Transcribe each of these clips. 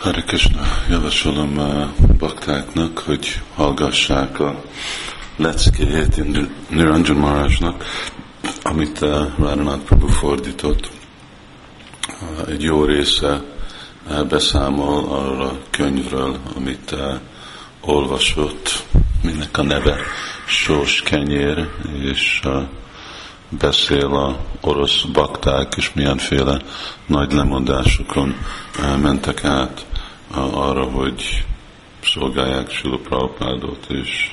Hare Krishna, javasolom a baktáknak, hogy hallgassák a leckéjét Niranjan Marajnak, amit uh, Radhanath Prabhu fordított. Uh, egy jó része uh, beszámol arra a könyvről, amit olvasott, minek a neve Sós Kenyér, és beszél a orosz bakták, és milyenféle nagy lemondásokon mentek át arra, hogy szolgálják Sula Prabhupádot, és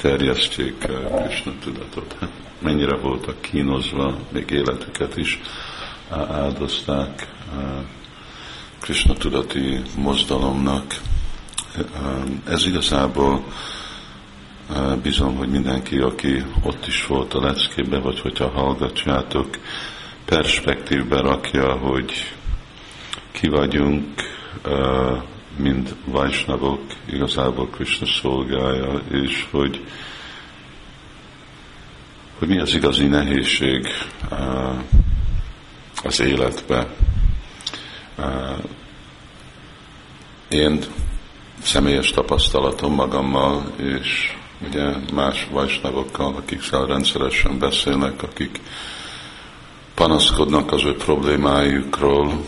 terjesztjék Krishna tudatot. Hát, mennyire voltak kínozva, még életüket is áldozták Krishna tudati mozdalomnak. Ez igazából Bízom, hogy mindenki, aki ott is volt a leckébe, vagy hogyha hallgatjátok, perspektívbe rakja, hogy ki vagyunk, mind Vajsnavok, igazából Krishna szolgája, és hogy, hogy mi az igazi nehézség az életbe. Én személyes tapasztalatom magammal, és ugye más vajsnavokkal, akik rendszeresen beszélnek, akik panaszkodnak az ő problémájukról,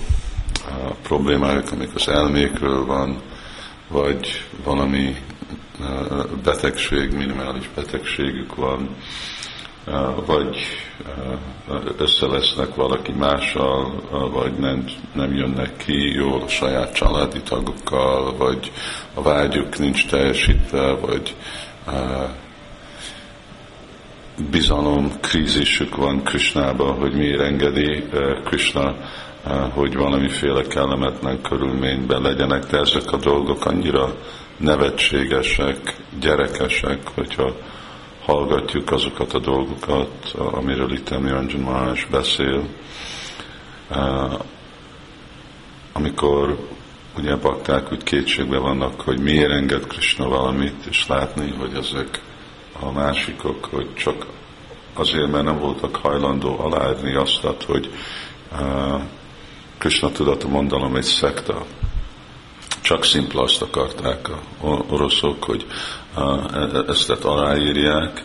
a problémájuk, amik az elmékről van, vagy valami betegség, minimális betegségük van, vagy összevesznek valaki mással, vagy nem, nem jönnek ki jól a saját családi tagokkal, vagy a vágyuk nincs teljesítve, vagy bizalom krízisük van Krisnába, hogy miért engedi Krishna, hogy valamiféle kellemetlen körülményben legyenek, de ezek a dolgok annyira nevetségesek, gyerekesek, hogyha hallgatjuk azokat a dolgokat, amiről itt Niranjan Maharaj beszél, amikor ugye bakták úgy kétségbe vannak, hogy miért enged Krishna valamit, és látni, hogy ezek a másikok, hogy csak azért, mert nem voltak hajlandó aláírni azt, hogy uh, Krishna tudatú mondalom egy szekta. Csak szimpla azt akarták a oroszok, hogy uh, ezt aláírják,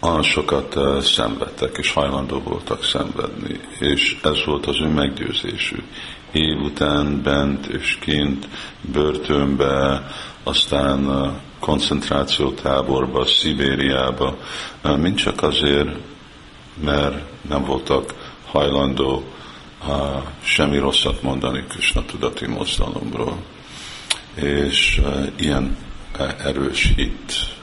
olyan sokat szenvedtek, és hajlandó voltak szenvedni, és ez volt az ő meggyőzésük. Év után bent és kint, börtönbe, aztán koncentrációtáborba, Szibériába, mind csak azért, mert nem voltak hajlandó uh, semmi rosszat mondani Krishna tudati mozdalomról. És uh, ilyen erős hit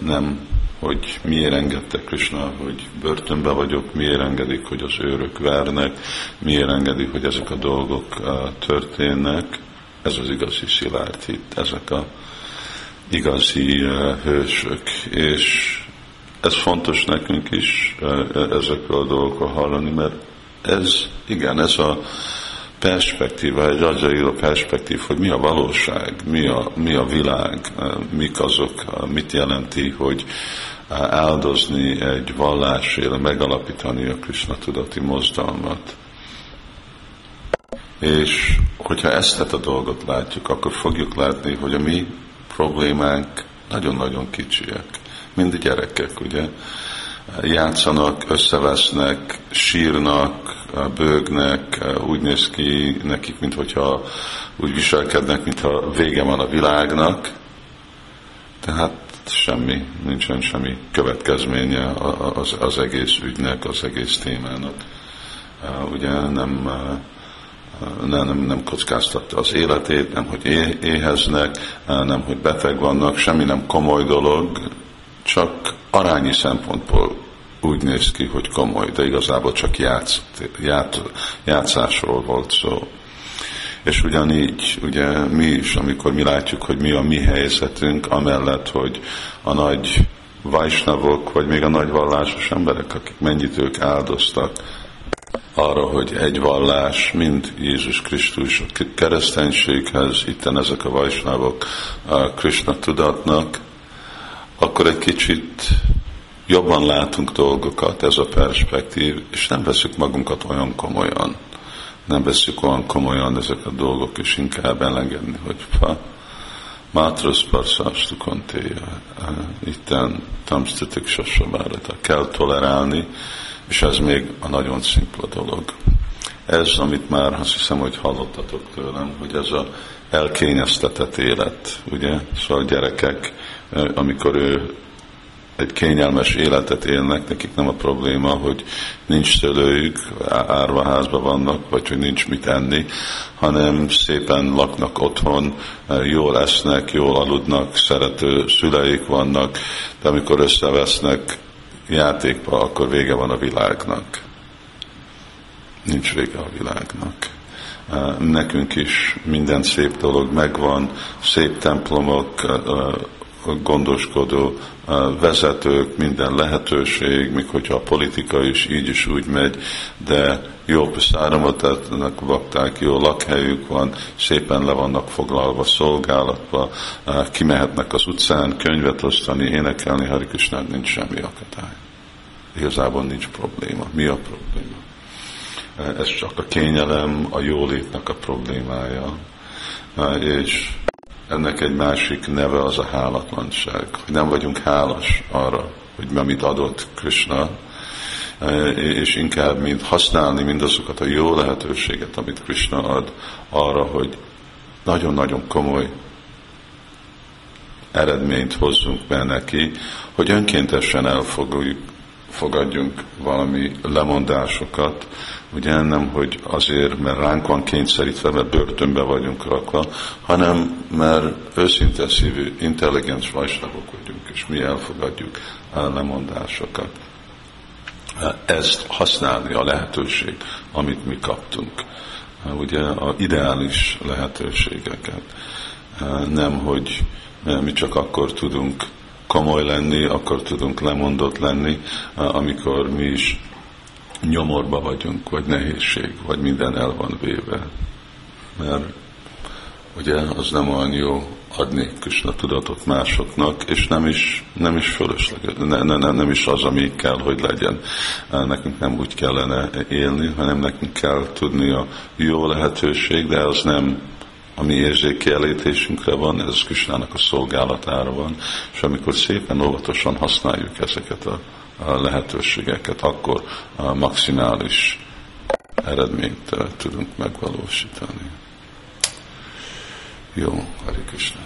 nem hogy miért engedte Krishna, hogy börtönbe vagyok, miért engedik, hogy az őrök vernek, miért engedik, hogy ezek a dolgok uh, történnek. Ez az igazi szilárd hit, ezek a igazi uh, hősök. És ez fontos nekünk is ezekről a dolgokról hallani, mert ez, igen, ez a perspektíva, egy a perspektív, hogy mi a valóság, mi a, mi a világ, mik azok, mit jelenti, hogy áldozni egy vallásért, megalapítani a Krishna tudati mozdalmat. És hogyha ezt a dolgot látjuk, akkor fogjuk látni, hogy a mi problémánk nagyon-nagyon kicsiek. Mind gyerekek, ugye? Játszanak, összevesznek, sírnak, bőgnek, úgy néz ki nekik, mintha úgy viselkednek, mintha vége van a világnak. Tehát semmi, nincsen semmi következménye az, az egész ügynek, az egész témának. Ugye nem, nem, nem, nem kockáztatta az életét, nem, hogy éheznek, nem, hogy beteg vannak, semmi nem komoly dolog, csak arányi szempontból úgy néz ki, hogy komoly, de igazából csak játsz, ját, játszásról volt szó. És ugyanígy, ugye mi is, amikor mi látjuk, hogy mi a mi helyzetünk, amellett, hogy a nagy vajsnavok, vagy még a nagy vallásos emberek, akik mennyit ők áldoztak arra, hogy egy vallás, mint Jézus Krisztus a kereszténységhez, itten ezek a vajsnavok a Krishna tudatnak, akkor egy kicsit jobban látunk dolgokat, ez a perspektív, és nem veszük magunkat olyan komolyan. Nem veszük olyan komolyan ezek a dolgok, és inkább elengedni, hogy fa, Mátrusz parszástu kontéja, itten tamsztitik sasabárata. Kell tolerálni, és ez még a nagyon szimpla dolog. Ez, amit már azt hiszem, hogy hallottatok tőlem, hogy ez a elkényeztetett élet, ugye? Szóval gyerekek, amikor ő egy kényelmes életet élnek, nekik nem a probléma, hogy nincs szülőjük, árvaházban vannak, vagy hogy nincs mit enni, hanem szépen laknak otthon, jól esznek, jól aludnak, szerető szüleik vannak, de amikor összevesznek játékba, akkor vége van a világnak. Nincs vége a világnak. Nekünk is minden szép dolog megvan, szép templomok, gondoskodó vezetők, minden lehetőség, még hogyha a politika is így is úgy megy, de jó száramotatnak vakták, jó lakhelyük van, szépen le vannak foglalva szolgálatba, kimehetnek az utcán könyvet osztani, énekelni, Hari Krishnán nincs semmi akadály. Igazából nincs probléma. Mi a probléma? Ez csak a kényelem, a jólétnek a problémája. És ennek egy másik neve az a hálatlanság, hogy nem vagyunk hálás arra, hogy amit adott Krishna, és inkább mint használni mindazokat a jó lehetőséget, amit Krishna ad arra, hogy nagyon-nagyon komoly eredményt hozzunk be neki, hogy önkéntesen elfogadjuk fogadjunk valami lemondásokat, ugye nem, hogy azért, mert ránk van kényszerítve, mert börtönbe vagyunk rakva, hanem mert őszinte szívű, intelligens vajsnagok vagyunk, és mi elfogadjuk a lemondásokat. Ezt használni a lehetőség, amit mi kaptunk. Ugye a ideális lehetőségeket. Nem, hogy mi csak akkor tudunk komoly lenni, akkor tudunk lemondott lenni, amikor mi is nyomorba vagyunk, vagy nehézség, vagy minden el van véve. Mert ugye az nem olyan jó adni Krishna tudatot másoknak, és nem is, nem is fölösleges, ne, ne, ne, nem is az, ami kell, hogy legyen. Nekünk nem úgy kellene élni, hanem nekünk kell tudni a jó lehetőség, de az nem a mi érzékkielítésünkre van, ez Kisnának a szolgálatára van, és amikor szépen óvatosan használjuk ezeket a, a lehetőségeket, akkor a maximális eredményt tudunk megvalósítani. Jó, Hari Krishna.